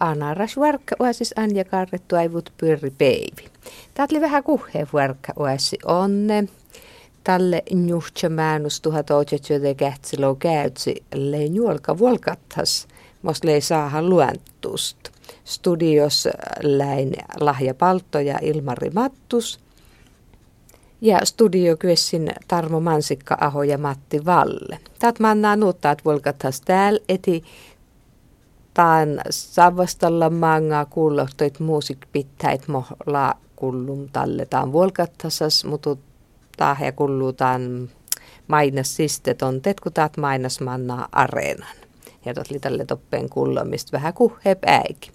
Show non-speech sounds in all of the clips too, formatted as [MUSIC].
Anaras varkka oasis Anja Karrettu aivut pyöri peivi. Tätli vähän kuheen varkka oasi onne. Tälle njuhtsa määnus tuhat ootsetsyötä kähtsilou käytsi lei juolka volkattas. Mos lei saahan luentust. Studios läin Lahja Paltto ja Ilmari Mattus. Ja studio kyessin Tarmo Mansikka Aho ja Matti Valle. Tät mannaa nuuttaat volkattas täällä eti taan savastalla manga kuulohtoit muusik pitäit mohla kullum talletaan volkattasas, mutta ja kullutaan mainas sistet on tetkutaat mainas manna areenan. Ja tot tälle toppeen kullomista vähän kuhhe päikin.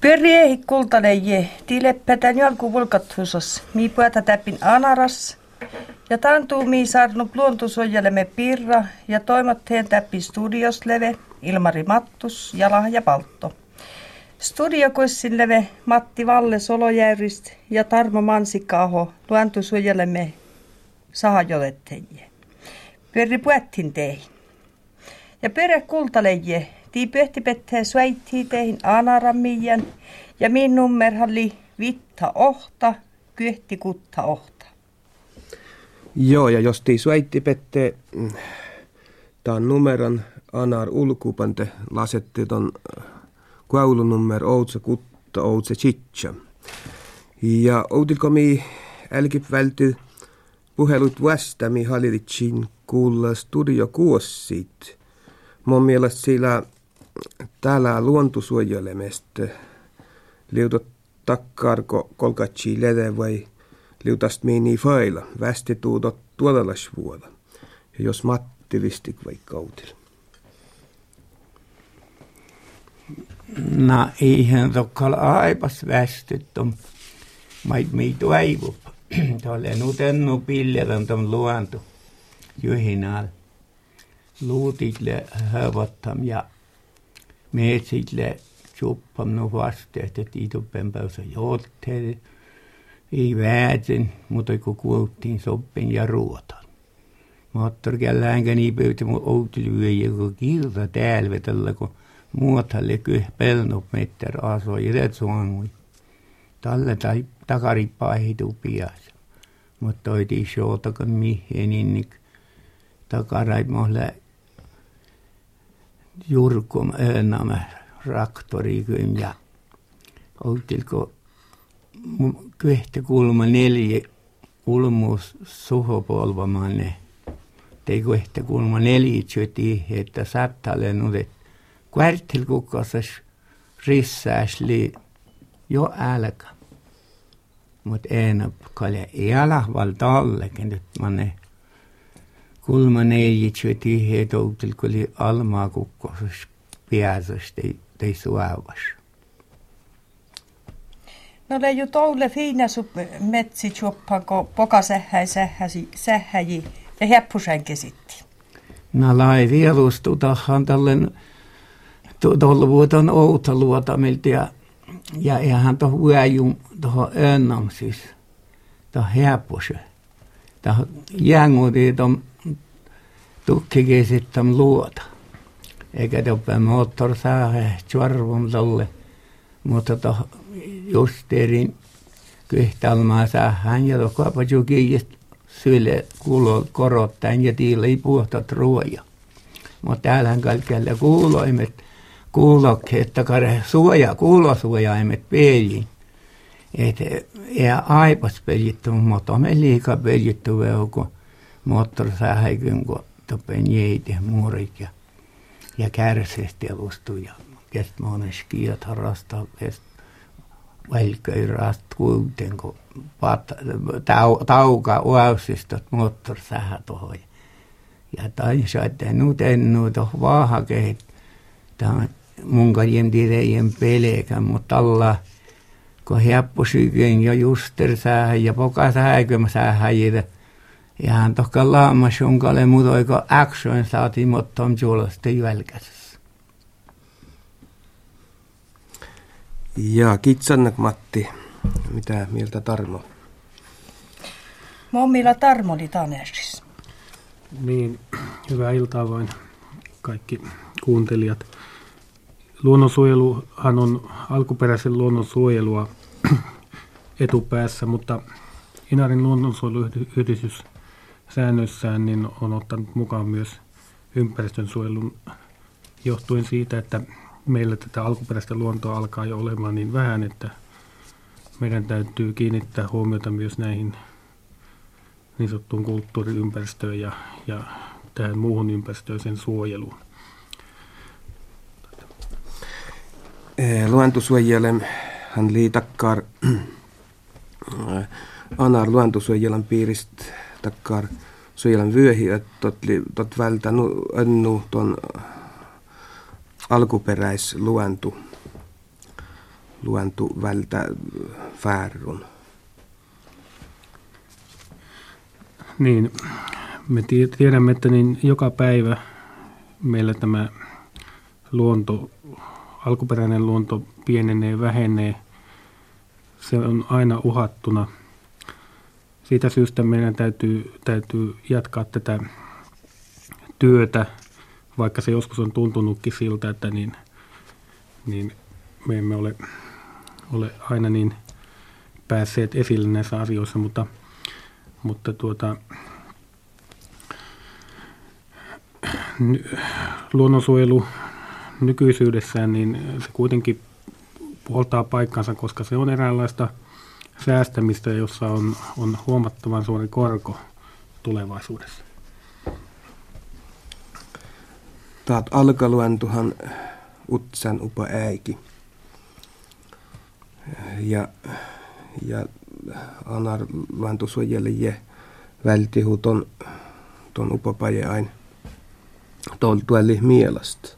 Pyöri ei kultainen je, tileppätän jalku vulkattusas, mi täppin anaras, ja tantuu saarnut luontosuojelemme pirra ja toimatteen täppi studiosleve, Ilmari Mattus ja Lahja Paltto. Studiokoissin leve Matti Valle Solojärvist ja Tarmo Mansikka-aho luontosuojelemme sahajoletteje. Pyöri puettin teihin. Ja perä kultaleje, tii pöhti pettää suaittii teihin anarammijan ja min nummerhalli vitta ohta, kyhti kutta ohta. Joo, ja jos tii suitti pette, mm, tämän numeron anar ulkupante lasetti ton äh, kuulunummer outsa kutta outsa chitcha. Ja outilko mi älkip välty puhelut vastaami hallitsin kuulla studio kuossit. Mun mielestä sillä täällä luontosuojelemesta liutot takkarko kolkatsi lede vai liutast miini faila, västi tuudot tuodalas vuoda. Ja jos Matti vistik vaikka kautil. No eihän tokkal aipas västyttom. Mait meitu aivup. [CLEARS THROAT] Tolle nutennu piljadan tom luonto. Juhinal. Luutitle hövottam ja meetsitle tjuppam nu vasteet, että ituppen päysä ei väätin, mutta kun kuultiin soppin ja ruotan. Moottorikälläänkä niin pöytä mun outelyö ja kun kilta täällä vetellä, kun muotalle kyh pelnop metter aso ja det suangui. Talle tai takarippaa ei tuu pias. Mutta toi shootakan mihin niin takarait mohle jurkum öönämä raktori ja outilko kyhtä kulma neljä ulmuus suhopolvamanne. Tei kyhtä kulma neljä tjöti, että sattalle nudet. Kvartil kukkasas rissääsli jo älkä. Mut enä kalja iäla val tallekin nyt manne. Kulma neljä tjöti, että kuli almaa kukkasas piäsas tei, tei suavas. No le ju toule fina su metsi choppanko poka sähäi sähäsi sähäji ja heppusen kesitti. No lai vielustu tahan tällen tuolla vuotan outa luota miltä ja ja ihan tuohon vyöjun tuohon önnam siis tuohon heppusen. Tuohon jänguti tuon tukkikesittam luota. Eikä tuoppe moottorsäähe tjorvum tolle. Mutta tuohon justeerin kyhtalmaa saadaan ja tokkapa kiinni syille kuulo korottain ja tiillä ei puhtat ruoja. Mutta täällähän kaikkialla kuuloimet kuulokkeet, että kare suoja, kuulosuojaimet peiliin. Et ei aipas peljittu, mutta me liikaa peljittu kun moottorisähäikyn, kun topen jeiti muurit ja, ja kärseesti ja kestä monen skiat harrastaa välköirast kuitenko pat, tau, tauka uausistot moottorsähä tuohon. Ja tansaitte nyt ennu tuohon vaahakehet. Tämä mun kajem tirejen pelkä, mutta alla kun hieppusyken ja juster sähä ja poka sähäkö sähä ja hän tohka laamas jonkalle muutoiko action saatiin, mutta on juolasta jälkässä. Ja kitsannak Matti, mitä mieltä Tarmo? Mommilla Tarmo oli Tanersis. Niin, hyvää iltaa vain kaikki kuuntelijat. luonnonsuojeluhan on alkuperäisen luonnonsuojelua [CLEARS THROAT] etupäässä, mutta Inarin luonnonsuojeluyhdistys säännöissään niin on ottanut mukaan myös ympäristönsuojelun johtuen siitä, että meillä tätä alkuperäistä luontoa alkaa jo olemaan niin vähän, että meidän täytyy kiinnittää huomiota myös näihin niin sanottuun kulttuuriympäristöön ja, ja tähän muuhun ympäristöön sen suojeluun. Eh, luontosuojelem hän liitakkar anar luontosuojelan piiristä takkar suojelan vyöhi, että tot, tot vältä nu, ton alkuperäisluontu luontu vältä fäärrun. Niin, me tiedämme, että niin joka päivä meillä tämä luonto, alkuperäinen luonto pienenee, vähenee. Se on aina uhattuna. Siitä syystä meidän täytyy, täytyy jatkaa tätä työtä, vaikka se joskus on tuntunutkin siltä, että niin, niin me emme ole, ole aina niin päässeet esille näissä asioissa, mutta, mutta tuota, luonnonsuojelu nykyisyydessään, niin se kuitenkin puoltaa paikkansa, koska se on eräänlaista säästämistä, jossa on, on huomattavan suuri korko tulevaisuudessa. Taat alkaluentuhan utsan upa äiki. Ja, ja anar luentu suojelle vältihu ton, ton upapaje aina tuolli mielestä.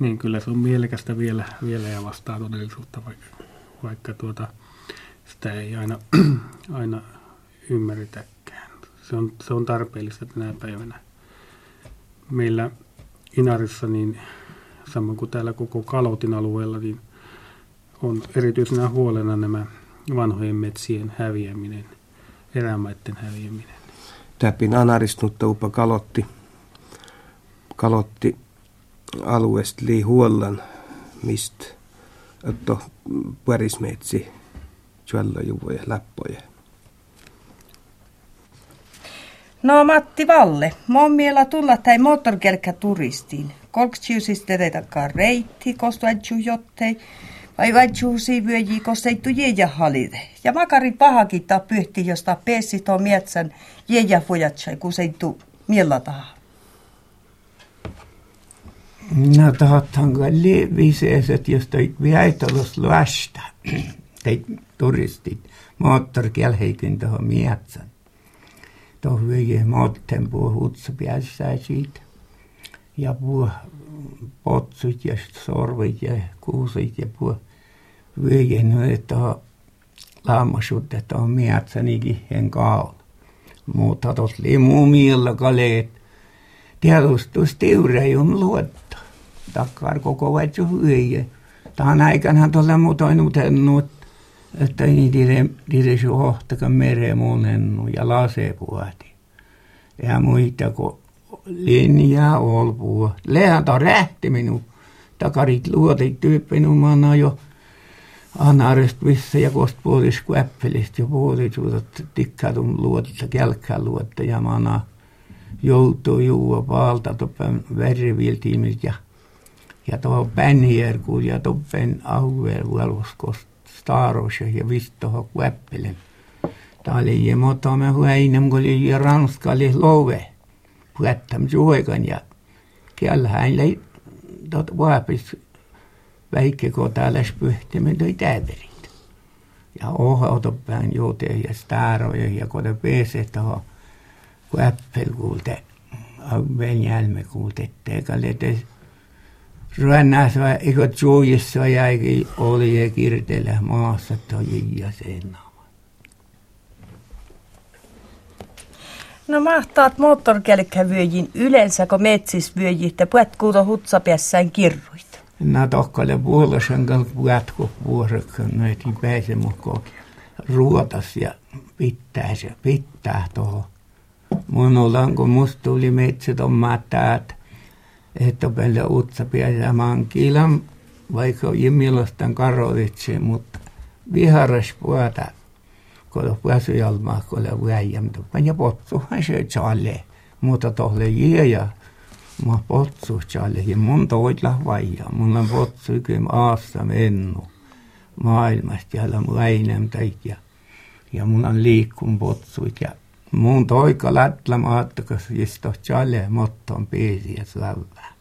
Niin, kyllä se on mielekästä vielä, vielä ja vastaa todellisuutta, vaikka, vaikka tuota, sitä ei aina, [CLEARS THROAT] aina ymmärretäkään. Se on, se on tarpeellista tänä päivänä. Meillä Inarissa, niin samoin kuin täällä koko Kalotin alueella, niin on erityisenä huolena nämä vanhojen metsien häviäminen, erämaiden häviäminen täpin anaristunutta upa kalotti, kalotti alueesta lii huollan, mistä otto pärismetsi juollojuvoja läppoja. No Matti Valle, mon miela tulla tai moottorkelkkä turistiin. Kolksiusista teitä reitti, kostuadju jottei, vai vaitsuusi vyöji kosteittu jeja halide. Ja makari pahakin ta pyhti, josta peessi to mietsän jeja fujatsai, kun se tu miellä taha. No tahathan kalli viseeset, jos toi viaitolos luasta, teit turistit, moottorkielheikin tuohon mietsän. Mootten puhu hutsa päässään siitä. Ja puhu potsut ja sorvit ja kuusit ja puhu vyöjen, että lammasut, että on mietsänikin hen kaun. Mutta tos limu miellä kaleet. Tiedostus tiurejum luotta. Takkar koko vatsu vyöje. Tähän aikana tuolla muutoin utennut, että dire se hohtaka mere monennu ja lase puhati. Ja muita, kun linjaa olpua. Lehan ta rähti minun takarit luotit tyyppinumana jo anarist vissa ja kost puolis kuäppelist ja puolis suutat tikkadum luotetta kälkkää luotta ja mana joutuu juua paalta toppen verriviltiimit ja ja tuohon pänjärkuun ja toppen alueen vuelvoskost starość, ja visst att ha kväppelen. Tali ja mota me huinem kuli ja ranskali love. Puettam juoikan ja kielhän lei tot vaapis väike kotalas pyhtimen toi täyderit. Ja oha otopään juote ja staroja ja kode peset ha kväppel kuulte. Venjälme kuulte, eikä letes Rannassa eikö juojissa jäikin oli ja kirteellä maassa toi ja sen No mahtaat moottorkelkkävyöjin yleensä, kun metsisvyöjit että puet kuuto hutsapiässään kirruit. No tokkalle puolosen kanssa puet kun vuorokan näitä pääse mukaan ruotas ja pitää se pitää tuohon. Mun ollaan, kun musta tuli metsät on mätäät, että meillä utsa piäjä mankilan, vaikka jimilostan karovitsi, mutta viharas puhuta, kun pääsy jalmaa, kun oli väijä, mutta ja potsuhan se challe, mutta tohle ja mä potsu challe, ja mun toitla vaija, mulla on potsu kyllä aasta mennu. Maailmasta, ja mun äinem ja, ja mulla on liikkun potsuit, ja mun toika lätla maattokas, jisto challe, motton piisi ja slavää.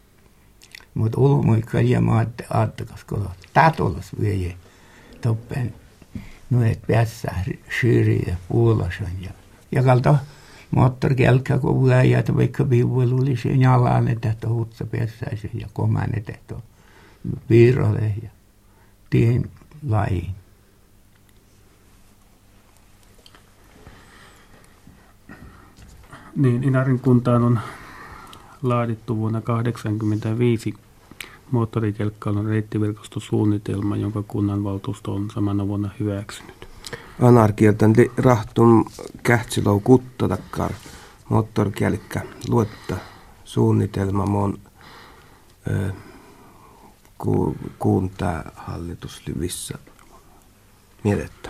Mutta ulmuikka ja maatte aattakas, kun tatolas vie toppen nuet päässä syyri ja puulasan ja ja kalta moottorikelkka kun väijä, että vaikka viivulu oli sen jalan, että hutsa päässä ja koman että piirrolle ja tien lajiin. Niin, Inarin kuntaan on laadittu vuonna 1985 moottorikelkkailun reittiverkostosuunnitelma, jonka kunnanvaltuusto on samana vuonna hyväksynyt. Anarkieltan rahtun kähtsilou kutta takkar moottorikelkkä luotta suunnitelma mon ö, ku, kuuntaa hallitus lyvissä mielettä.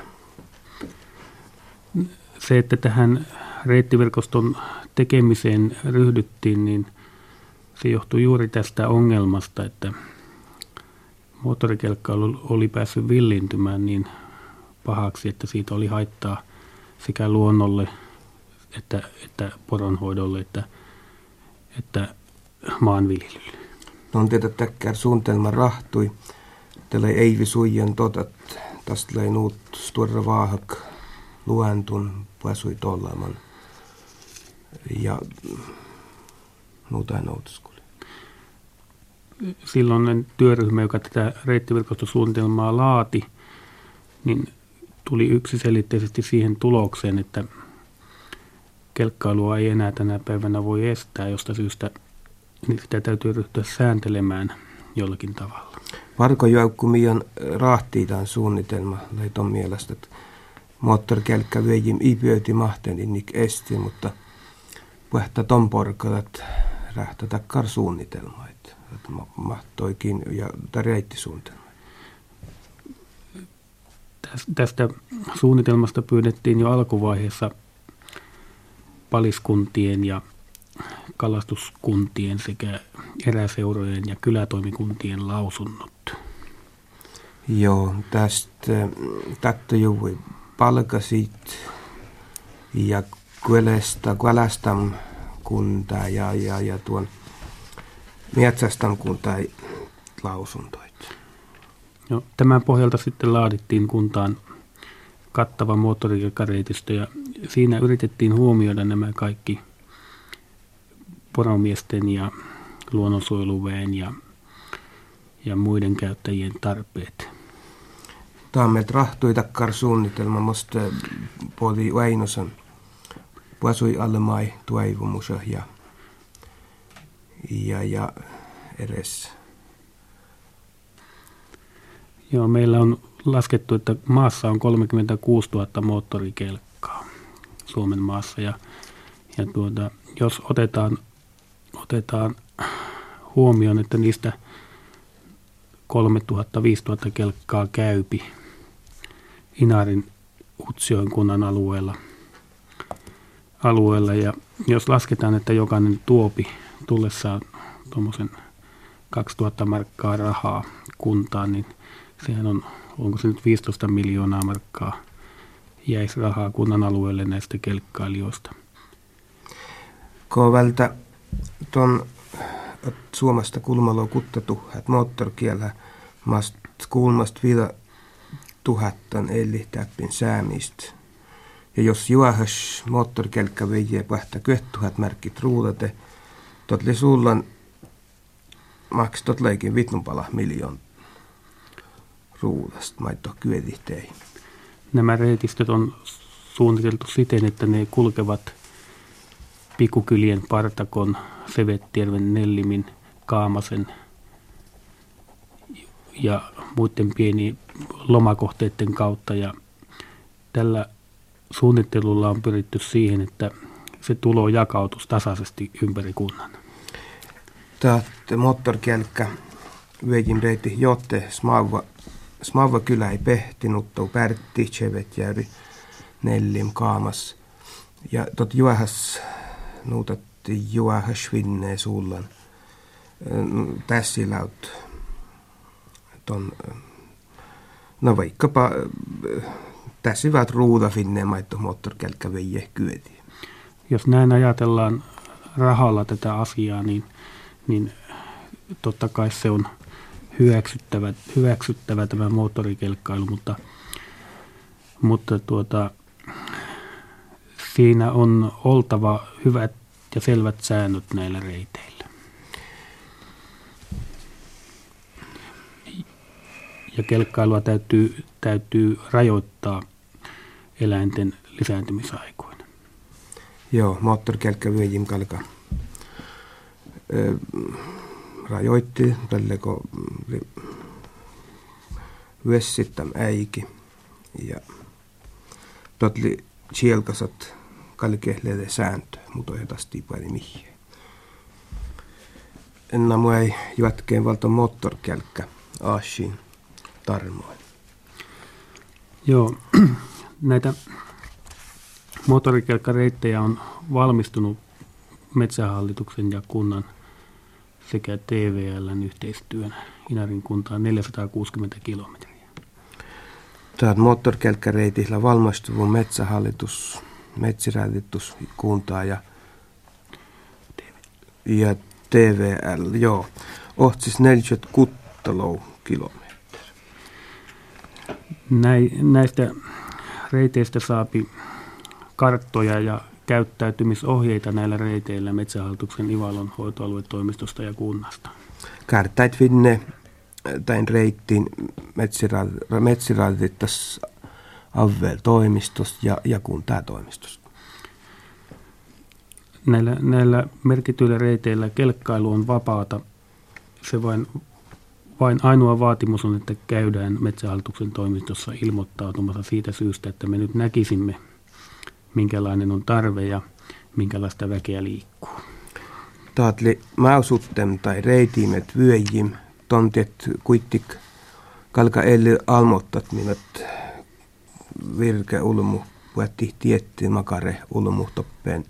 Se, että tähän reittiverkoston tekemiseen ryhdyttiin, niin – se johtui juuri tästä ongelmasta, että moottorikelkkailu oli päässyt villintymään niin pahaksi, että siitä oli haittaa sekä luonnolle että, että poronhoidolle että, että maanviljelylle. No on tietä täkkär suunnitelma rahtui. Tällä ei visujen totat. Tästä ei nuut stora vaahak luentun pääsui tollaman. Ja nuuta ei silloinen työryhmä, joka tätä reittiverkostosuunnitelmaa laati, niin tuli yksiselitteisesti siihen tulokseen, että kelkkailua ei enää tänä päivänä voi estää, josta syystä niin sitä täytyy ryhtyä sääntelemään jollakin tavalla. Varko joukkumion rahtiitaan suunnitelma leiton mielestä, että moottorikelkkä veijim ipyöti mahteen niin esti, mutta puhetta ton porkalat rähtä takkar suunnitelma että mahtoikin ja reittisuunnitelma. Tästä suunnitelmasta pyydettiin jo alkuvaiheessa paliskuntien ja kalastuskuntien sekä eräseurojen ja kylätoimikuntien lausunnot. Joo, tästä tätä juuri palkasit ja kuelesta, kuelastam kuntaa ja, ja, ja tuon – metsästän kun tai lausuntoit. No, tämän pohjalta sitten laadittiin kuntaan kattava moottorikelkkareitistö ja siinä yritettiin huomioida nämä kaikki poromiesten ja luonnonsuojeluväen ja, ja muiden käyttäjien tarpeet. Tämä rahtui takkar suunnitelma, musta puoli Väinösen puasui alle mai tuivumus ja ja, ja edes. Joo, meillä on laskettu, että maassa on 36 000 moottorikelkkaa Suomen maassa ja, ja tuota, jos otetaan, otetaan huomioon, että niistä 3000-5000 kelkkaa käypi Inarin Utsjoen kunnan alueella, alueella ja jos lasketaan, että jokainen tuopi tullessaan tuommoisen 2000 markkaa rahaa kuntaan, niin sehän on, onko se nyt 15 miljoonaa markkaa jäisi rahaa kunnan alueelle näistä kelkkailijoista. Kovalta tuon Suomesta kulmalla kuttatu, että moottorkielä mast kulmast vielä tuhattan eli täppin säämistä. Ja jos juohas moottorikelkka veijää pähtä köttuhat märkit ruulate, Totli sullan maks totleikin vitnunpala miljoon ruudasta maito kyödihtei. Nämä reitistöt on suunniteltu siten, että ne kulkevat pikukylien Partakon, Sevettierven, Nellimin, Kaamasen ja muiden pieni lomakohteiden kautta. Ja tällä suunnittelulla on pyritty siihen, että se tulo jakautus tasaisesti ympäri kunnan. Taat moottorkelkkä vejin reiti jotte smava, smava kylä ei pehtinut, tou pärtti, tsevet järi nellim kaamas. Ja tot juohas nuutatti juohas vinnee suullan. Tässä laut ton, no vaikkapa tässä hyvät ruuda finne maitto moottorkelkkä veije kyöti. Jos näin ajatellaan rahalla tätä asiaa, niin, niin totta kai se on hyväksyttävä, hyväksyttävä tämä moottorikelkkailu, mutta, mutta tuota, siinä on oltava hyvät ja selvät säännöt näillä reiteillä. Ja kelkkailua täytyy, täytyy rajoittaa eläinten lisääntymisaikoina. Joo, moottorikelkkä vyöjim kalka rajoitti tälle kun vessittam äiki ja totli sielkasat kalkehlede sääntö, mutta ei taas tiipaini mihin. Enna mua ei jatkeen valta moottorkelkkä aashin tarmoin. Joo, [CLEARS THROAT] näitä moottorikelkkareittejä on valmistunut Metsähallituksen ja kunnan sekä TVLn yhteistyönä Inarin kuntaan 460 kilometriä. Tämä moottorikelkkareitillä valmistunut Metsähallitus, Metsiräätitus kuntaa ja, ja TVL, joo. Ohtsis 40 kuttalou kilometriä. Näistä reiteistä saapi karttoja ja käyttäytymisohjeita näillä reiteillä Metsähallituksen Ivalon hoitoaluetoimistosta ja kunnasta. Karttait finne tämän reittiin metsiraltittas avvel toimistosta ja, ja kuntatoimistosta. Näillä, näillä merkityillä reiteillä kelkkailu on vapaata. Se vain, vain ainoa vaatimus on, että käydään Metsähallituksen toimistossa ilmoittautumassa siitä syystä, että me nyt näkisimme – minkälainen on tarve ja minkälaista väkeä liikkuu. Taatli mausuttem tai reitimet vyöjim, tontet kuittik kalka eli almottat minut virke ulmu puetti tietty makare ulmu toppen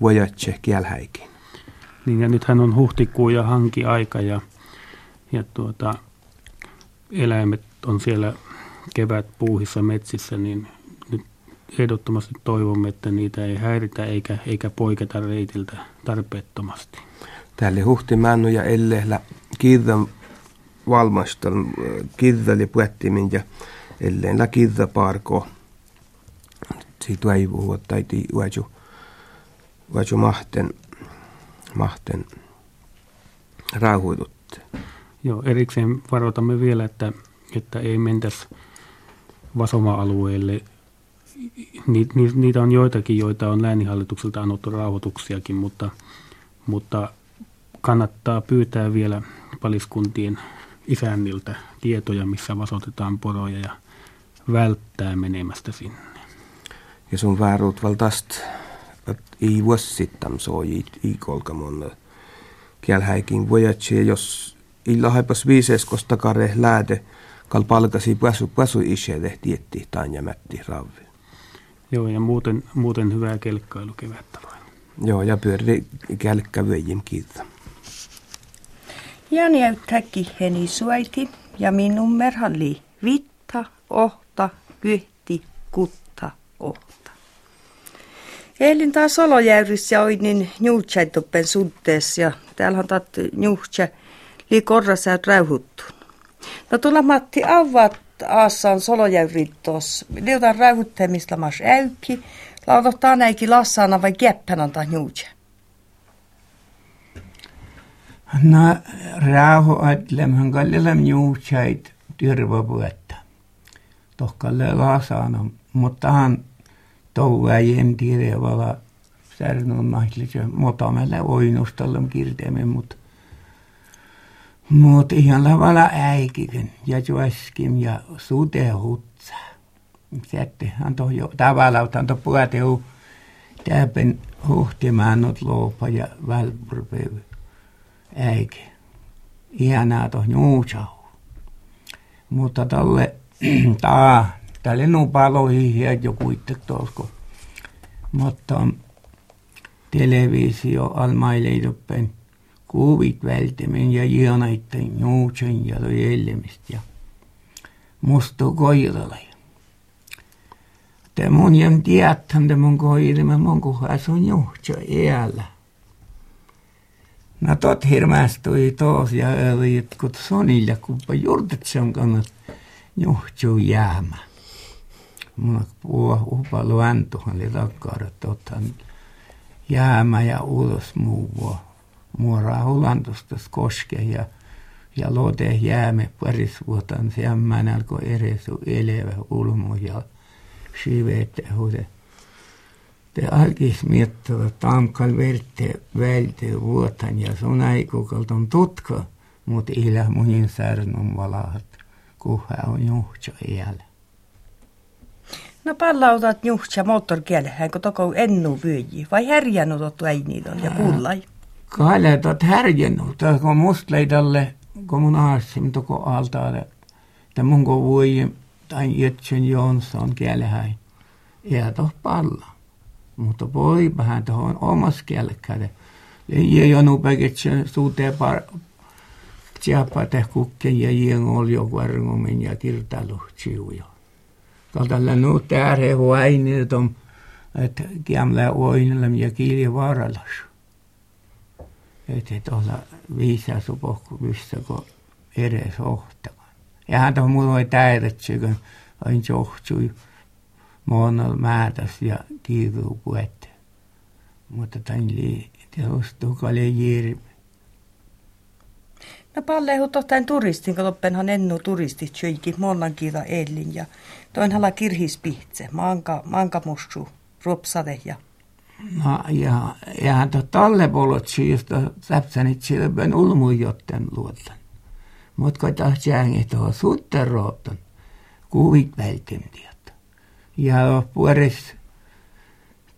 vojatse kielhäikin. Niin ja nythän on huhtikuu ja hanki aika ja, ja tuota, eläimet on siellä kevät puuhissa metsissä, niin ehdottomasti toivomme, että niitä ei häiritä eikä, eikä poiketa reitiltä tarpeettomasti. Täällä huhtimännu ja ellehlä kirjan valmastelun, kirjali puettimin ja elleenlä kirja parko. Siitä ei puhua, tai uaju, uaju mahten, mahten. Joo, erikseen varoitamme vielä, että, että ei mentäisi Vasoma-alueelle ni, ni, niitä on joitakin, joita on lääninhallitukselta annettu rauhoituksiakin, mutta, mutta kannattaa pyytää vielä paliskuntien isänniltä tietoja, missä vasotetaan poroja ja välttää menemästä sinne. Ja sun väärut valtast, että ei vuosittain so i, i kolkamon kielhäikin vojatsi, jos illa haipas viises kosta kare lääde, kal palkasi pasu pasu ishe tietti tanjamätti ravvi. Joo, ja muuten, muuten hyvää kelkkailu kevättä vain. Joo, ja pyöri kelkkävyöjim kiitos. Ja näyttäkin heni suiti, ja minun merhalli vitta, ohta, kyhti, kutta, ohta. Elin taas olojäyrissä oli niin juutsaitoppen suhteessa, ja täällä on juutsa liikorrassa ja räyhuttu. No tulla Matti avaat aassaan solojäyrittos. Liutan räyhuttemista mas äykki. Lautohtaa näikin lassaana vai keppänä tai juutse? No, rauho ajattelemaan kallellam juutsait tyrvapuetta. Tohkalle lasana, mutta hän tiedä vala särnun mahtlise motamelle oinustallam kirteemen, mutta Mut ihan lavalla äikikin ja juoskim ja sude hutsa. Sätte anto jo tavallaan anto puhuteu täpen huhtimaan not loopa ja välpurpeu äiki ihanaa tuohon juusahu. Mutta tälle [CLEARS THROAT] taa, tälle nu paloihin joku itse tuosko. Mutta televisio almaileidoppen kuvit vältimen ja ianaitten juutsen ja ellemistä ja mustu koiralai. Te mun jäm tietän, te mun koirimme mun kuhas on juhtsa iällä. No tot hirmästui tos ja öli, että kun sonilla kuppa juurtet sen kannat juhtsu jäämä. Mulla puhua upa luentuhan oli rakkaudet totta jäämä ja ulos muu muoraa hulantustas koske ja ja lote jääme paris vuotan se alkoi eresu elevä ulmu ja sivete huude. Te alkis miettava tamkal verte välte vuotan ja sun aikukalta on tutka, mut ilä muhin särnun valahat, kuha on juhtsa iällä. No pallautat juhtsa moottorkielhän, kun toko ennu pyöji, vai härjänut ottu äinidon ja pullai? Kaaletat härjänut, kun musta leidalle, kun mun aasim toko altaale, että mun kun voi, tai Jetsen Jonsson kielehäin, ja toh palla. Mutta voi vähän tuohon omas kielekkäde. Ja jonu päkitsen suuteen par Tiapa kukken ja jien oli jo varmumin ja kirtailu siujo. Kaltalla nu tääre huaini että kiamla oinilla ja kiili vaarallas. Että tuolla viisaa supohku missä kun edes ohtavan. Ja hän tuohon mulla oli täydät, kun aina johtui monella määräs ja kiivuu puette. Mutta tain lii, teostuu kalja jirmi. No pallehu tohtain turistin, kun loppenhan ennu turistit syöjki monnan kiita ellin ja toin hala kirhispihtse, manka, manka mussu, ropsade ja No ja, ja to talle polot syystä säpsänit silben ulmujotten luotan. Mut kun tahti jäängit tuohon sutten rooptan, kuvit vältimtiä ja puoris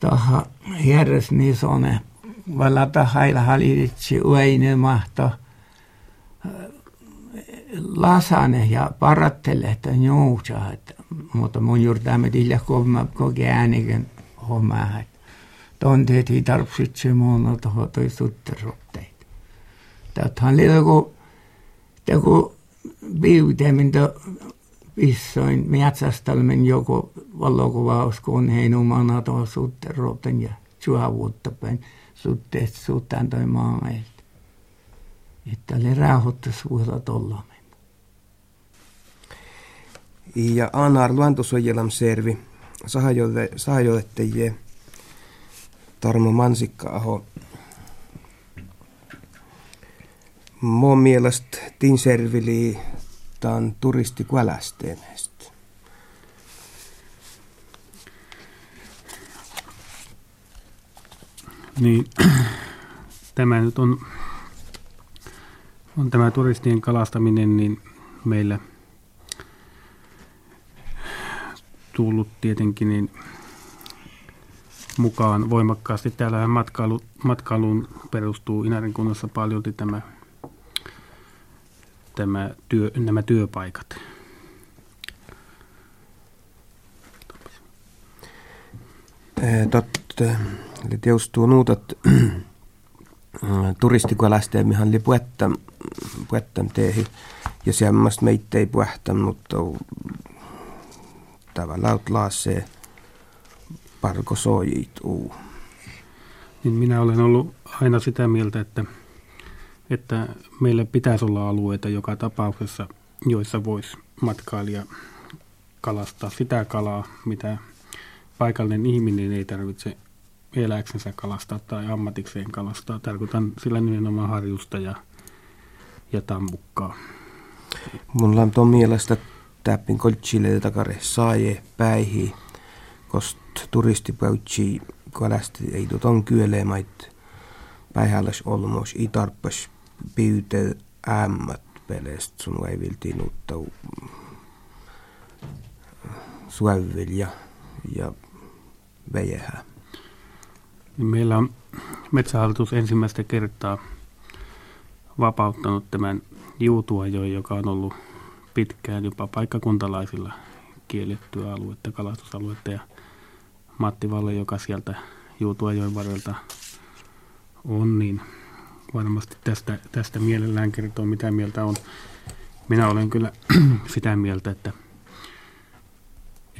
taha järjes niin sone valata haila halitsi ueine mahto lasane ja parattele, että että, mutta mun juurtaamme tillä kovma koke ääniken hommaa, tonteet ei tarvitse muun tuohon toi sutterotteet. Tämähän oli joku, joku viitemmin vissoin metsästelmen joku valokuvaus, kun heinumana tuohon suhteen roten ja suavuutta päin suhteesta suhtaan toi maameilta. Että oli rauhoittus vuotta tuolla Ja Anar luontosuojelam servi sahajolettajie Tarmo Mansikka-aho. Mun mielestä tin servili puhutaan turistikvälästeemestä. Niin, [CLEARS THROAT] tämä nyt on, on tämä turistien kalastaminen, niin meillä tullut tietenkin niin mukaan voimakkaasti. Täällä matkailu, matkailuun perustuu Inarin kunnassa paljolti tämä tämä työ, nämä työpaikat? Totta, eli teustuu nuutat [CLEARS THROAT] turistikualasteemihan oli puettam, puettam teehi ja semmoista meitä ei puhtam, mutta tavallaan laasee parko sojit uu. Niin minä olen ollut aina sitä mieltä, että että meillä pitäisi olla alueita joka tapauksessa, joissa voisi matkailija kalastaa sitä kalaa, mitä paikallinen ihminen ei tarvitse eläksensä kalastaa tai ammatikseen kalastaa. Tarkoitan sillä nimenomaan harjusta ja, ja tammukkaa. Mulla on tuon mielestä täppin koltsille takare saaje päihi, kost turistipäytsi kalasti ei tuon kyölemait päihälläs olmos i tarppas pyyte ämmät pelestä sun ei viltiin uutta suävil ja, vejehää. Niin meillä on metsähallitus ensimmäistä kertaa vapauttanut tämän juutuajoin, joka on ollut pitkään jopa paikkakuntalaisilla kiellettyä aluetta, kalastusaluetta. Ja Matti Valle, joka sieltä juutuajoin varrelta on, niin varmasti tästä, tästä mielellään kertoo, mitä mieltä on. Minä olen kyllä [CLEARS THROAT] sitä mieltä, että,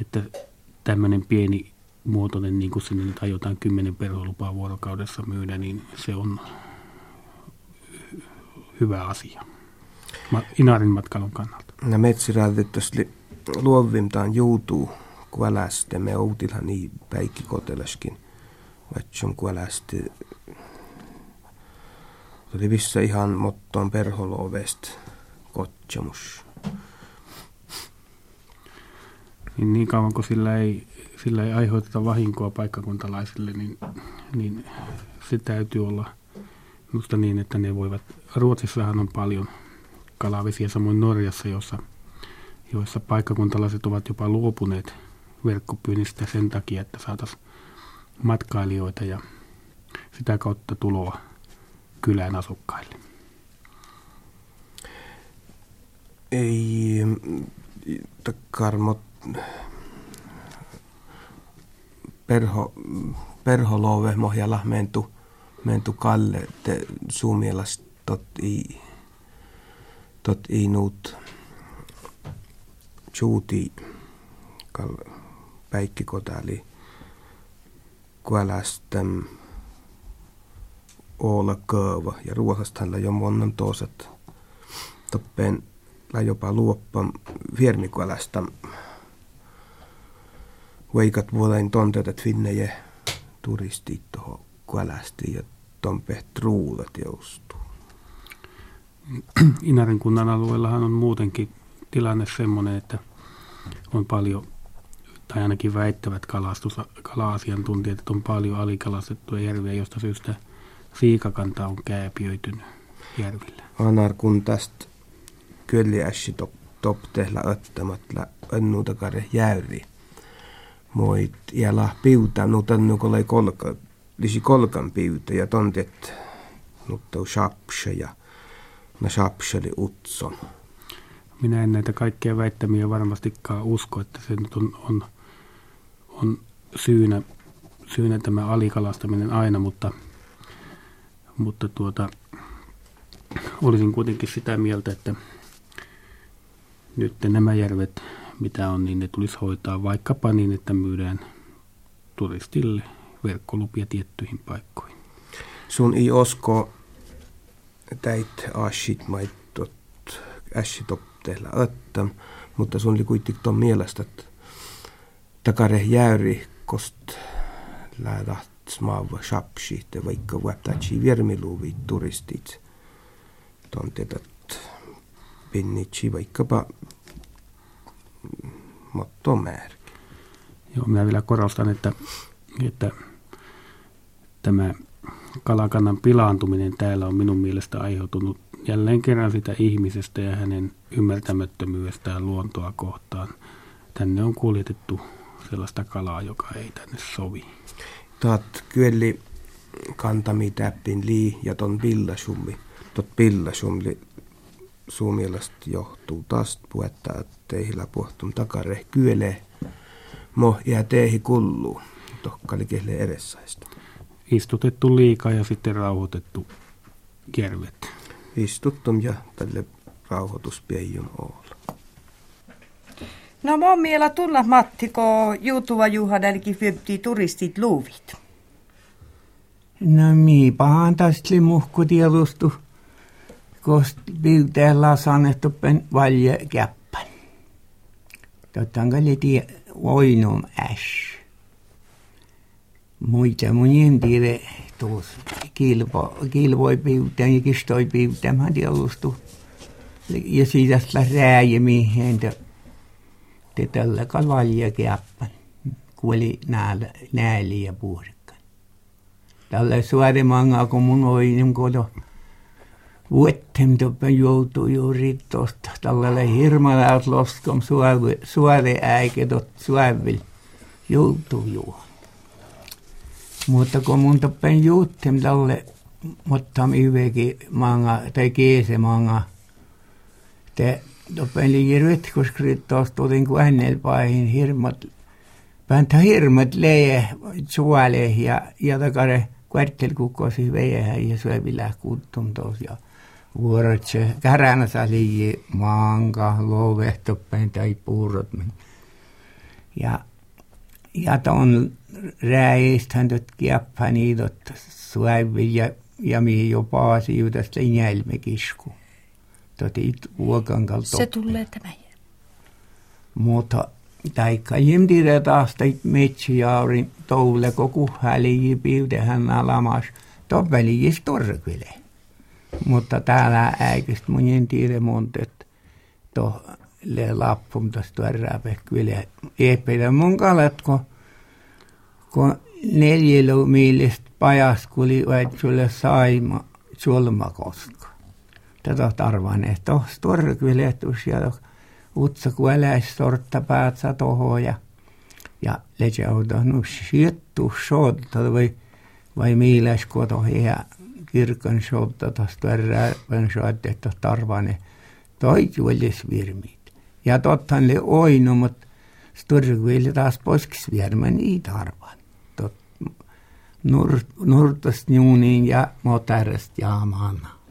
että tämmöinen pieni muotoinen, niin kuin sinne nyt aiotaan kymmenen perholupaa vuorokaudessa myydä, niin se on hyvä asia Inarin matkailun kannalta. No metsiräätettästi luovimtaan joutuu kuolästä. Me outilhan niin päikki kotelaskin. Vatsum kuolästi. Oli vissa ihan mottoon perholovest kotjamus. Niin, niin kauan kuin sillä ei, sillä ei aiheuteta vahinkoa paikkakuntalaisille, niin, niin se täytyy olla minusta niin, että ne voivat, Ruotsissahan on paljon kalavesiä, samoin Norjassa, jossa, joissa paikkakuntalaiset ovat jopa luopuneet verkkopyynnistä sen takia, että saataisiin matkailijoita ja sitä kautta tuloa kylän asukkaille. Ei, karmot perho, perholove mohjalla mentu, mentu kalle te suumielas tot i tot i nuut tjuuti kal päikkikotali kuälästäm olla kööva ja ruohastahan jo monen toiset toppeen la jopa luoppa viermikuälästä veikat vuoden tonteet finnejä turistit tuohon kuälästi ja tompe truulat joustuu. Inarin kunnan alueellahan on muutenkin tilanne semmoinen, että on paljon, tai ainakin väittävät kalastus, kala-asiantuntijat, että on paljon alikalastettuja järviä, josta syystä siikakanta on kääpiöitynyt järvillä. Anar kun tästä kyllä ässi top, top tehdä ottamatla ennuutakare jäyri moit la piuta nutan nukolle kolka lisi kolkan piuta ja tontet nutta shapsha ja na shapshali utson. Minä en näitä kaikkia väittämiä varmastikaan usko, että se nyt on, on, on syynä, syynä tämä alikalastaminen aina, mutta, mutta tuota, olisin kuitenkin sitä mieltä, että nyt nämä järvet mitä on, niin ne tulisi hoitaa vaikkapa niin, että myydään turistille verkkolupia tiettyihin paikkoihin. Sun ei osko täit asit maittot öttä, mutta sun oli kuitenkin tuon mielestä, että takare jäyri kost lähdät smaava shapsi, te vaikka vuottaisi viermiluvi turistit. Tontet, että pinnitsi vaikkapa mottomäärä. Joo, minä vielä korostan, että, että tämä kalakannan pilaantuminen täällä on minun mielestä aiheutunut jälleen kerran sitä ihmisestä ja hänen ymmärtämättömyydestään luontoa kohtaan. Tänne on kuljetettu sellaista kalaa, joka ei tänne sovi. Taat kyllä kantami täppin lii ja ton pillasummi. Tot pillasummi suomielasta johtuu taas puetta, että teihillä puhtun takare kyele mo ja teihin kulluu. Tokkali kehle edessaista. Istutettu liikaa ja sitten rauhoitettu järvet. Istuttum ja tälle rauhoituspiejun olla. No mä oon miela tulla Matti, kun juutuva Juha nälki turistit luuvit. No miipahan tästä muhku tielustu kost bildeillä sanettu pen valje käppän. Totan kalli tie oinum äs. Muita mun tiedä tuos kilvo, kilvoi piutään ja kistoi piutään, mä tielustu. Ja siitä rääjemihin, te tällä käppän. Kuoli näällä, ja puhdikka. Tällä suorimanga, kun mun oinum kodo vuotten toppen joutui juuri tuosta tällainen hirmana loskom suave äike tot suavil joutui juo. Mutta kun mun toppen juuttem tälle mutta yhdenkin manga, tai kiese manga. Te de ligger vätskoskryd och då den går ännel på en hirmat. Päntä hirmat leje suole ja ja takare kvartel kukkosi veje ja syövillä kuttum tos ja vuorotse käränä sa liiji maanka loovehtoppen tai puurot. Ja ja ton räistänyt kiappa niidot syövillä ja mihin jo paasi juudas linjälme kiskuun. Toti vuokan kalto. Se tulee tämä. Mutta taikka jimtire taas teit metsiaurin toule koko häli piutehän alamas. Toppeli jis torkyle. Mutta täällä äikistä mun en tiedä monta, että to le lappum tästä tuorääpä kyllä. Eeppeitä mun kalat, kun, kun neljällä miilistä pajas, sulle saima sulmakoska. Tätä tarvaan, että tuossa torkylehtus ja utsa kueläis sortta päätsä toho ja, ja lejauta no siettu sotta vai, vai miiläis koto ja kirkon sotta tästä verran soitte, että tarvane toi juolis virmit. Ja tottahan le oinu, mutta sturguille taas poskis viermä niitä arvan. Tot, nur, nurtast juuniin ja motarest jaamana.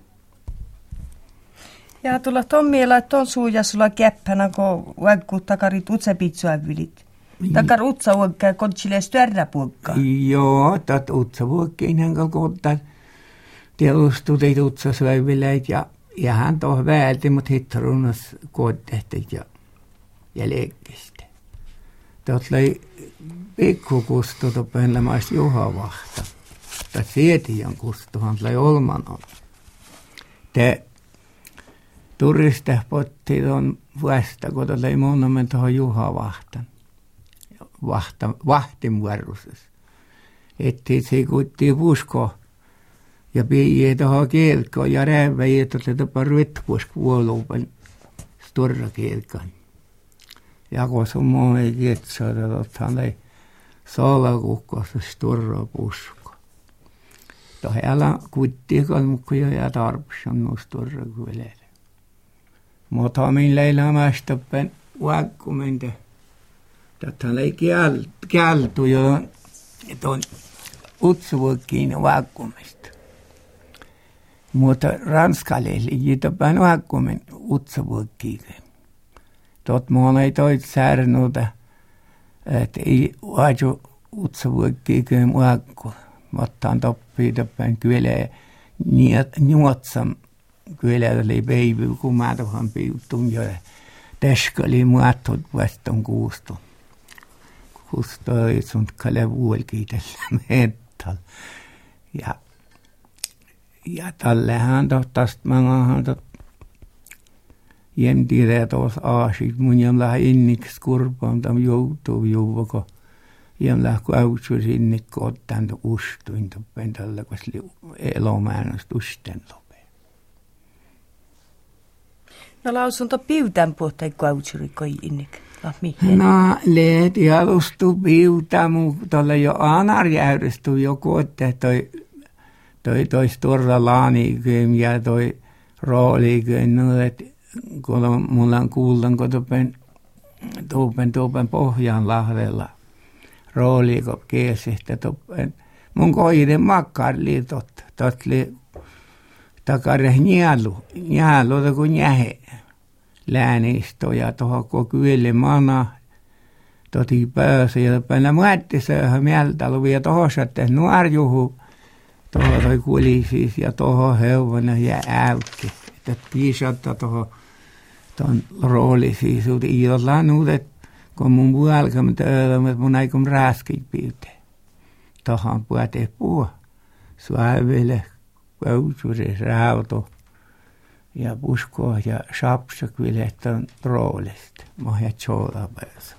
Ja tulla Tommiela, että on suuja sulla käppänä, kun vaikku takarit utsepitsua vilit. Takar utsa vuokka, kontsille störrä puokka. Joo, tat utsa vuokka, inhän kohtaa tiedustuteit utsa syövileit ja, ja hän tuohon väälti, mutta hittarunnas kootehtet ja, ja leikkistä. Tuot löi pikkukustu tupenlemais Juha Vahta. Tai sietijan kustuhan löi olmanon. Te turistespottiin on vuodesta, kun tuolla ei monumen tuohon Juha vahtan. Vahta, vahtin varustus. Että se kuitti pusko ja pii tuohon kielkoon ja räävä ja tuolla tuolla rytpuus kuoluupan storra kielkoon. Ja kun se on moni kietsä, tuolla ei salakukko se storra pusko. Tuohon älä kuitti, kun mukaan ja tarpeeksi on nuo storra kuulee. Mutta min leillä mästäpän vaikkumente. Tätä ei kieltu jo tuon utsuvuokkiin vaikkumista. Mutta ranskalaisille jitäpään vaikkumen utsuvuokkiin. Tot muun ei toit säädännulta, että ei vaaju utsuvuokkiin vaikku. Mutta on toppii täpään kyllä nuotsam kyllä oli päivä, kun mä tuohon piutun jo. Tästä oli muuttunut vastaan kuusto. Kuusto ei sun kalle vuolki tällä metal. Ja, ja tällähän tohtaist mangahan tot jämtire tuossa aasit mun jäm lähe inniks kurpaan tam joutuu juuvako. Jäm lähe kun autsu sinne koottaan to ustuin to pentällä, kun elomäännöstä usten No lausunto piutän puhteen kautsuri koi innik. No, leet jalustu piuta, mutta tuolla jo anarjärjestu joku, että toi, toi, toi Sturla Laanikyym ja toi Roolikyym, no, että kun mulla on kuullan, kun tuopen, tuopen, tuopen Pohjanlahdella rooliko kiesistä, tuopen, mun koiden makkarliitot, tot li takare nialu, nialu, kun jähe läänisto ja tuohon kun kyllä mana toti päässä ja päinä muettisööhön mieltä luvi ja tuohon sitten nuorjuhu tuohon toi kuli siis ja tuohon hevonen ja äykki. Että piisatta tuohon tuon rooli siis uti illaan uudet kun mun puolkamme töölömme, että mun aikom rääskit piute. Tuohon puhuttiin puhua. Suaville, kousuri, rauto ja Busko ja Sapsak viljetään roolista. Mä ja Cholapäis.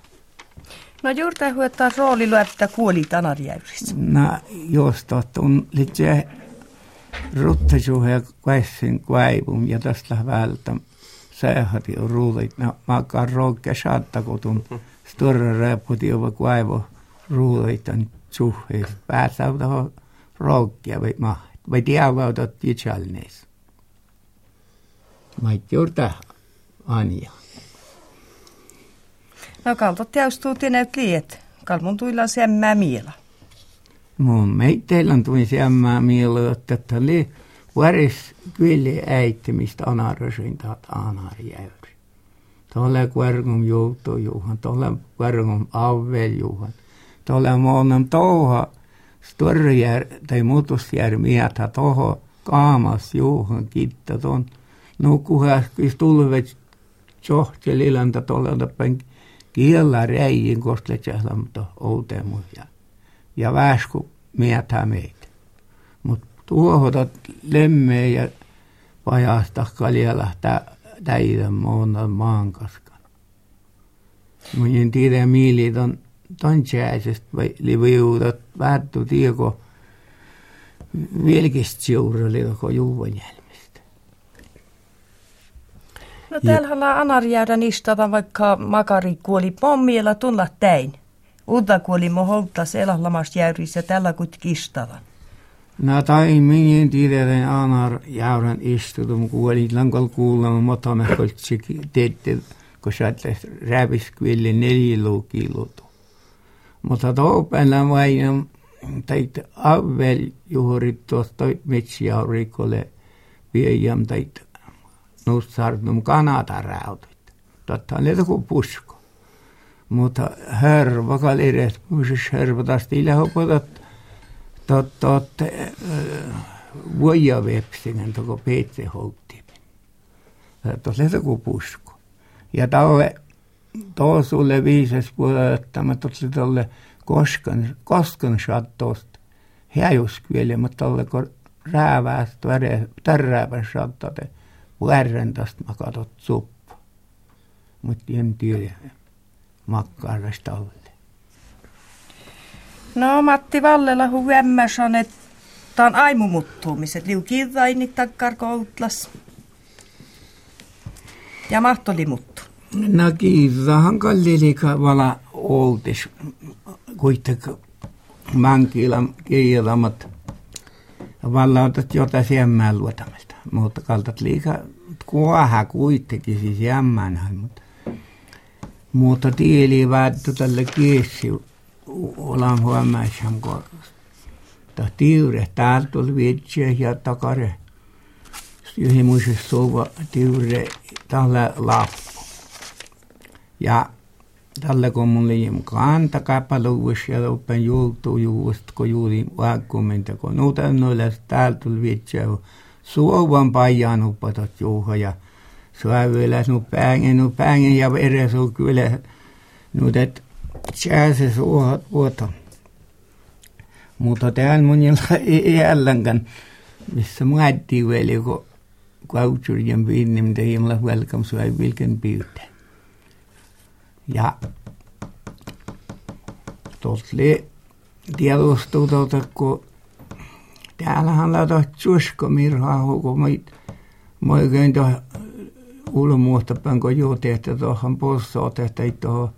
No juurta huetaan rooli luettaa kuoli tanarjärjessä. No jos on litse ruttajuhe kaissin kaivum ja tästä vältä sähäti on ruulit. No mä kaan rokke saatta kotun sturra reputi ova kaivo ruulit on suhteessa. Pääsään tuohon rokkia vai mahtaa. Vai tiedä, että tiedä ei juurta Anja. No kaltot teustuu tineet liet. Kalmun tuilla semmää miela. Mun meitteillä tuli semmää miela, että oli varis kyllä äiti, mistä anarasin taat anarjäyri. Tuolle kuergum joutu juhan, tuolle kuergum avvel juhan. Tuolle monen touha storjär tai mutusjär mietä toho kaamas juhan kitta tuon. Nukkuhäs, kun tulvet johtelilanta tuolla päin kiellä räijin kostletsählamta outemu ja, ja väsku mietä meitä. Mutta tuohota lemmeä ja pajasta kaljalla täitä muuna maankaskan. Mun en tiedä mieli ton, ton vai liviutat vähtu tieko vielkistä seurali joko juuvan. No täällähän on anarjäädä niistä vaikka makari kuoli pommiella tulla täin. Uutta kuoli moholta elahlamasta jäyrissä tällä kuin kistavan. No tai minä tiedän anar jäyrän istutum kuoli lankal kuulla mutta me koltsi teette kun sä räävis kyllä neljä kilotu. Mutta tuopäivänä vain teit avvel juuri tuosta metsiaurikolle viejäm teit nousi Sartum Kanada-raudut. Totta oli joku pusko. Mutta härva kalireet, muisessa härva taas tiilähopotat, totta, voija vepsingen toko peitse houttimin. Totta oli äh, äh, joku pusko. Ja tauve, too sulle viises puolella, että mä totta tolle koskan, koskan shattosta, häjuskvieli, mutta tolle kun rääväästä, tärräävän shattote, vuärrentasta mä katot suppu. Mutta en tiedä makkarasta tolle. No Matti Vallela huemmäs on, että on aimumuttumiset. Liu kirraini takkar koutlas. Ja mahtoli muttu. No kiisahan kallilika vala oltis kuitenkin mankilla kiilamat vallautat jota siemmään luotamelta. Mutta kaltat liika kuoha kuitenkin siis jämmänhän, mutta mutta tieli väätty tälle kiessi olan huomaisam korras. Ta tiure täältä tuli vitsiä ja takare. Yhden muisen suva tiure tällä lappu. Ja tällä kun mun liian kanta kapaluus ja open juultu juust, kun juuli vaikkumenta, kun nuutan noilla täältä tuli vitsiä. Suovan pajan upatot juuha ja suovyllä nu päängen, nu päängen ja veresu kyllä. Nuutet se suohat vuoto. Mutta täällä monilla ei jällänkään, [LAUGHS] missä muettiin vielä, kun kautsurjen pinni, mitä hieman welcome suai vilken pyytä. Ja tuolta tiedostuu tuolta, kun täällähän laitoa tsusko mirhaa, kun mä oikein tuohon ulmuutta päin, kun joo tehtä tuohon possoa tehtä tuohon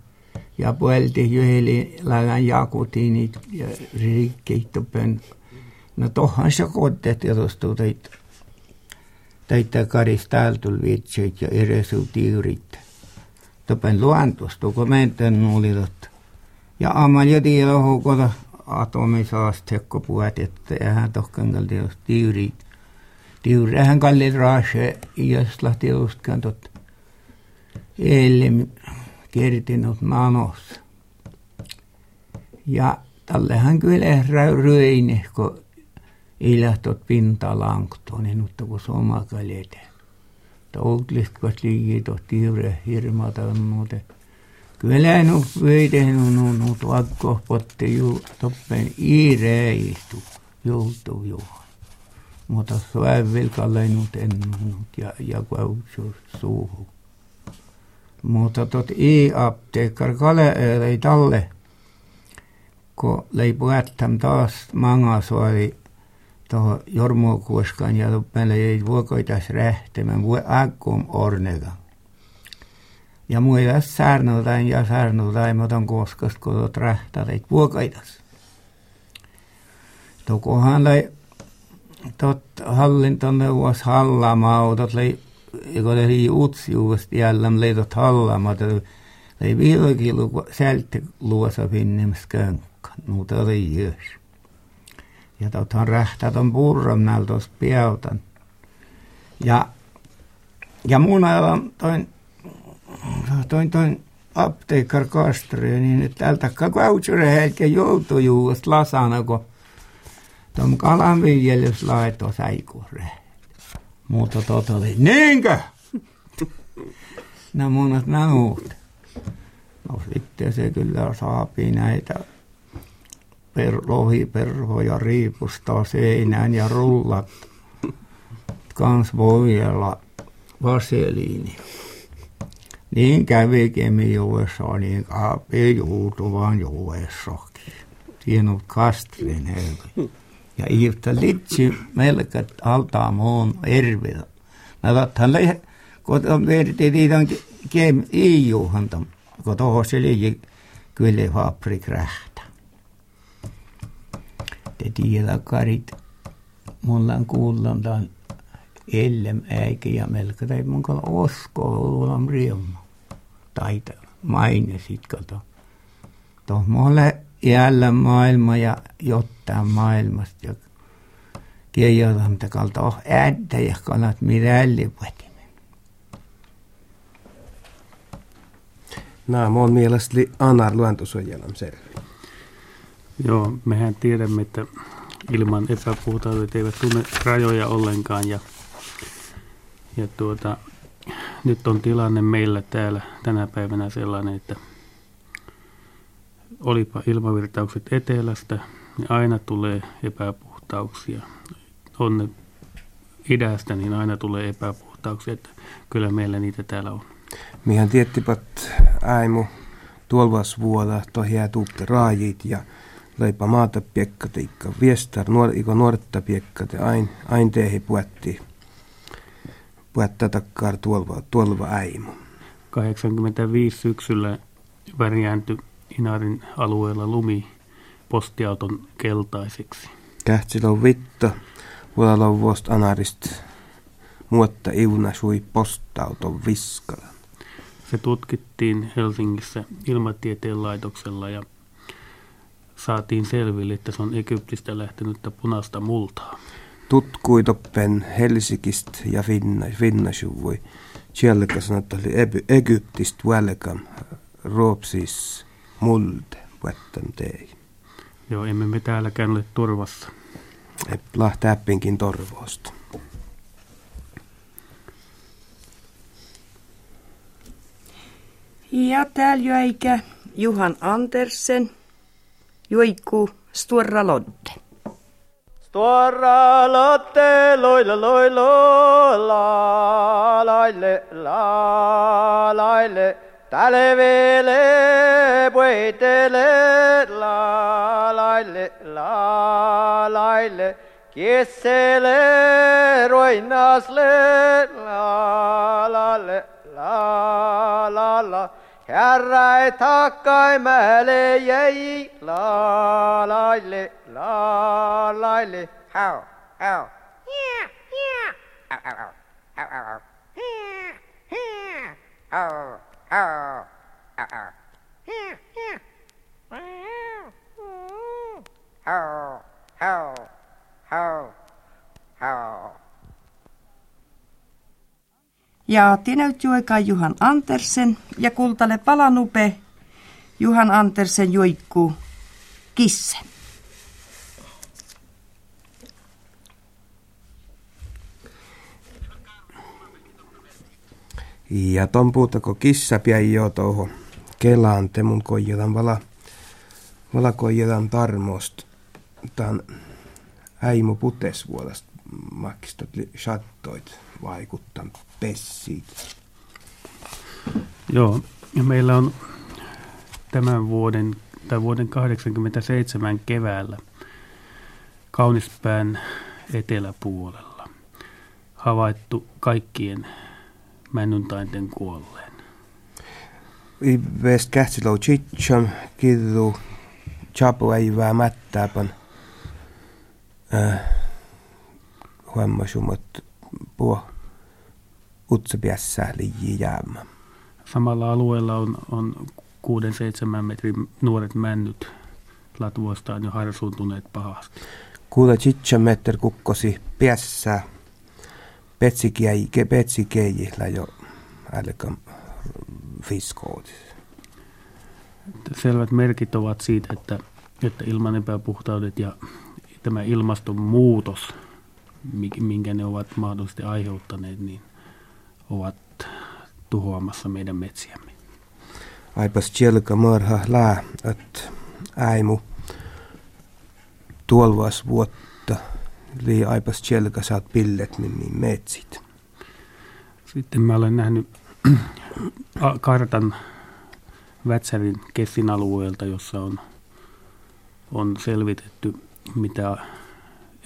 ja puelti yhdeli lagan jakutiin ja rikkeittopen. No tohan se kootteet edustuu teit. Teitä karis täältä viitseet ja eresu tiurit. Topen luontosta, kun oli totta. Ja amman ja tiedä hukota atomisaast tekko puhet, että eihän tohkankalti jos tiurit. Tiurehän kallit raase, jos lähti justkaan totta. Eilen kertinut manos. Ja tallehan kyllä röini, kun ilahtot pintalanktoon, niin mutta kun soma kaljete. Toutlist, kun liigi tohti hirve hirmata on muuten. Kyllä nu veite nu nu nu tuakko ju toppen ireistu jultu juhan. Mutta suävilkalle nyt en ja ja kuautsu suuhun. Mutta tot i-apteekkar kale ei talle, kun lei puhettam taas mangasoi tuohon jormukuoskaan ja meillä ei vuokoitas rähtemään, voi äkkum ornega. Ja muilla särnutain ja särnutain, mutta on koskast, kun tuot rähtät, ei vuokoitas. Tokohan lai tot hallintoneuvos Hallamaa, tot lei, kun oli utsiuvasti jälleen leitot Hallamaa, lei vieläkin sälti luosa könkkä, muuta oli jös. Ja tothan rähtää ton purron näillä tuossa piautan. Ja, ja mun ajan toin, toin, toin apteekkar kastri, niin että täältä kautsure helke joutui juuri lasana, kun tuon kalanviljelys laitoi säikure. Mutta tota oli, niinkö? [LAUGHS] No munat nanuut. No sitten se kyllä saapii näitä per, lohiperhoja riipustaa seinään ja rullat. Kans voi olla vaseliini. Niin kävi Kemijoessa, niin kävi Juutuvan. Siinä on kastrin Ja ihta litsi melkät altaa muun ervillä. Mä vathan lehe, kun on verti tiitan kem kun toho se liikin kyllä fabrik rähtä. Te tiedä karit, mulla on kuullut tämän ellem äikä ja melko tai mun osko luulam riemma. Taita maine sit kato. Tuo mulle jäällä maailma ja jotain maailmasta ja kirjoita mitä kalta on ääntä ja kannat mirälli puhutimen. Nämä mun mielestä li anar luontosuojelun servi. Joo, mehän tiedämme, että ilman epäpuhtaudet eivät tunne rajoja ollenkaan ja ja tuota, nyt on tilanne meillä täällä tänä päivänä sellainen, että olipa ilmavirtaukset etelästä, niin aina tulee epäpuhtauksia. On ne idästä, niin aina tulee epäpuhtauksia, että kyllä meillä niitä täällä on. Mihän tiettipat äimu tuolvas vuoda tohjää tuutte raajit ja leipa maata piekkateikka viestar nuor, iko nuoretta piekkate ain, ain teehi puetti takkaa tuolva, tuolva äimu. 85 syksyllä värjääntyi Inarin alueella lumi postiauton keltaiseksi. Kähtsilä on vitta, vuodella on vuosta anarist muotta iuna sui postauton viskala. Se tutkittiin Helsingissä ilmatieteen laitoksella ja saatiin selville, että se on Egyptistä lähtenyttä punaista multaa tutkuitoppen Helsikist ja Finna, Finnasjuvui. Sielläkä sanotaan, oli Egyptist välkam ruopsis mulde vuotten tei. Joo, emme me täälläkään ole turvassa. Lahtäppinkin torvosta. Ja täällä jäikä Juhan Andersen, Joikku Sturra Lodde. Stora lotte loilo la laile la laile talevele puitele la laile la laile kissele roinasle la laile la la la. Herra ei takkai mäle jäi la laile la laile how how yeah yeah ow ow ow ow ow ow yeah yeah ow ow ow ow yeah yeah how how how how Ja Juhan Andersen ja kultale palanupe Juhan Andersen joikku kisse. Ja ton puutako kissa pian jo touho kelaan te mun koijetan vala, vala koijetan tarmost. Tän äimu putes vuodesta makistot chattoit vaikuttan pessiit. Joo, ja meillä on tämän vuoden tai vuoden 87 keväällä Kaunispään eteläpuolella havaittu kaikkien männyntainten kuolleen. Väst kähtsilou chitcham kirru chapu ei vää mättääpän. Äh, puo utsepiässä liian jäämä. Samalla alueella on, on 6-7 metrin nuoret männyt latvuostaan jo harsuuntuneet pahasti. Kuulla chitsa meter kukkosi piässä petsikiejillä jo älkää fiskoot. Selvät merkit ovat siitä, että, että ilman epäpuhtaudet ja tämä ilmastonmuutos, minkä ne ovat mahdollisesti aiheuttaneet, niin ovat tuhoamassa meidän metsiämme. Aipas tjelka mörhä lää, että äimu tuolvas vuotta lii aipas tjelka saat pillet niin metsit. Sitten mä olen nähnyt [CLEARS THROAT] kartan Vätsärin Keffin alueelta, jossa on, on selvitetty, mitä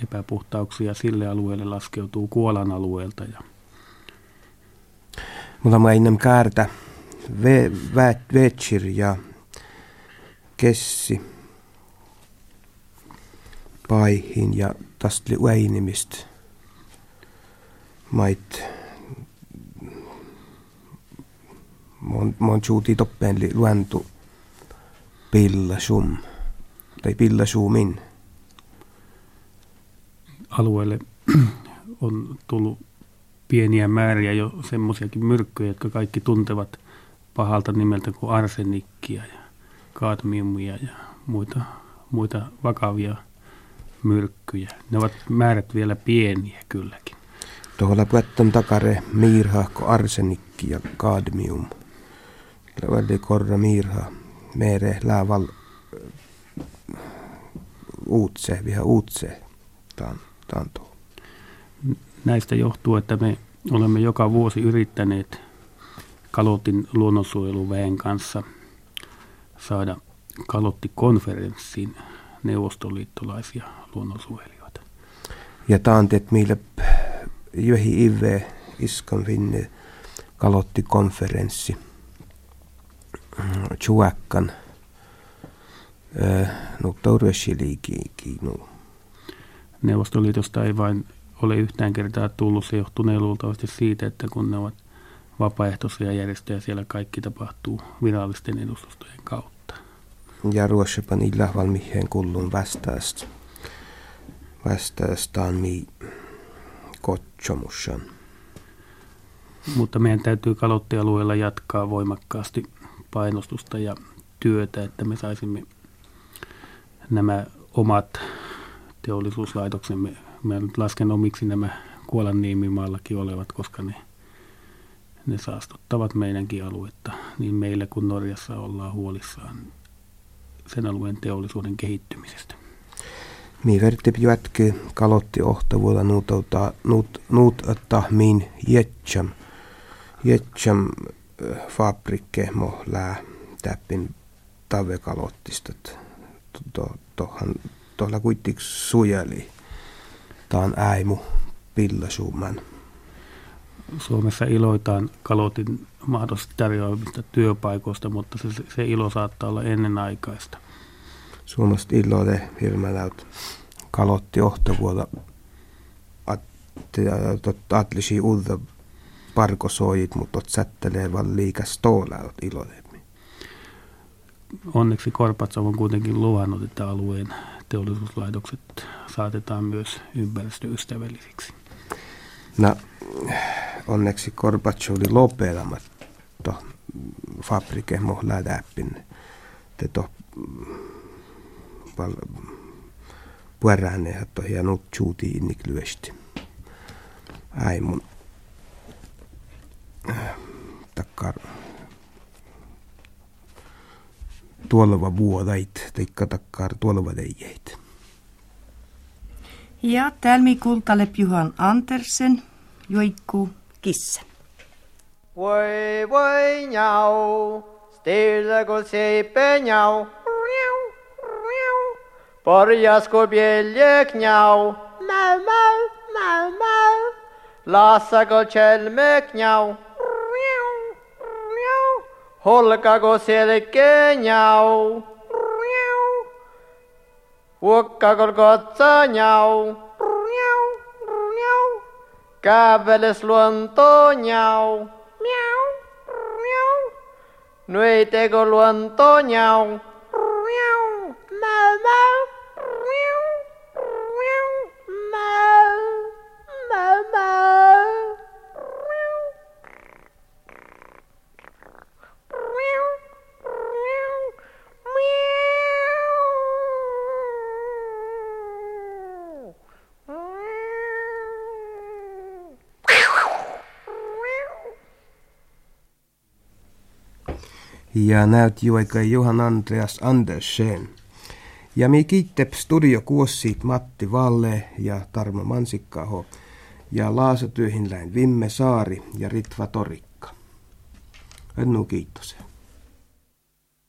epäpuhtauksia sille alueelle laskeutuu Kuolan alueelta. Ja Mulla innem käärtä Vetsir ja Kessi paihin ja tastli uäinimistä mait mon, tjuuti toppen li luentu pilla sum tai pilla suumin. Alueelle [CLEARS THROAT] on tullut pieniä määriä jo semmoisiakin myrkkyjä, jotka kaikki tuntevat pahalta nimeltä kuin arsenikkia ja kadmiumia ja muita, muita vakavia myrkkyjä. Ne ovat määrät vielä pieniä kylläkin. Tuolla puettan takare miirhahko arsenikki ja kadmium. Väldi korra miirha mere lääval uutse, viha uutse. Näistä johtuu, että me olemme joka vuosi yrittäneet Kalotin luonnonsuojeluväen kanssa saada Kalotti-konferenssiin neuvostoliittolaisia luonnonsuojelijoita. Ja taanteet meille johi ive iskan finne Kalotti-konferenssi. Chuakkan. No tauressiliikiin. Neuvostoliitosta ei vain ole yhtään kertaa tullut. Se johtunee luultavasti siitä, että kun ne ovat vapaaehtoisia järjestöjä, siellä kaikki tapahtuu virallisten edustustojen kautta. Ja ruossapan illa valmiheen kullun vastaasta. Vastaastaan mi kotsomussan. Mutta meidän täytyy kalottialueella jatkaa voimakkaasti painostusta ja työtä, että me saisimme nämä omat teollisuuslaitoksemme mä nyt lasken omiksi nämä Kuolan niemimaallakin olevat, koska ne, ne saastuttavat meidänkin aluetta. Niin meillä kuin Norjassa ollaan huolissaan sen alueen teollisuuden kehittymisestä. Mi verti jätki kalotti ohtavuilla nuutouta nuut, nuut min jetsam. Jetsam fabrikke mo lää täppin tavekalottista. Tuolla kuitenkin sujali taan äimu pillasuuman. Suomessa iloitaan kalotin mahdollisesti tarjoamista työpaikoista, mutta se, se ilo saattaa olla ennenaikaista. Suomesta iloite hirmäläyt kalotti ohtavuoda atlisi uutta parkosoijit, mutta sättelee vaan liikas tooläyt iloite. Onneksi Korpatsov on kuitenkin luvannut, että alueen teollisuuslaitokset saatetaan myös ympäristöystävällisiksi. No, onneksi Gorbachev oli lopetamatta fabrike mohla läppin. Te to pal puerääne, että hieno tjuuti innik lyösti. Ai mun takkar tuolva vuodait, teikka takkar tuolva teijeit. Ja tälmi kultalep Juhan Andersen, joikku kissa. Voi voi nhau, stilla kun seipe nhau. Por jaskubie lekniał, mau, mau, mau, mau. Lasa go czelmykniał, miau, miau. Holka go sielkieniał, miau. Łukka go goceniał, miau, miau. Kabel słontoniał, miau, miau. Nuitego luantoniał, miau, mau, mau. Ja näyt juoika Johan Andreas Andersen. Ja me kiittep studio kuossiit Matti Valle ja Tarmo Mansikkaho ja laasatyöhin läin Vimme Saari ja Ritva Torikka. Ennu kiitos.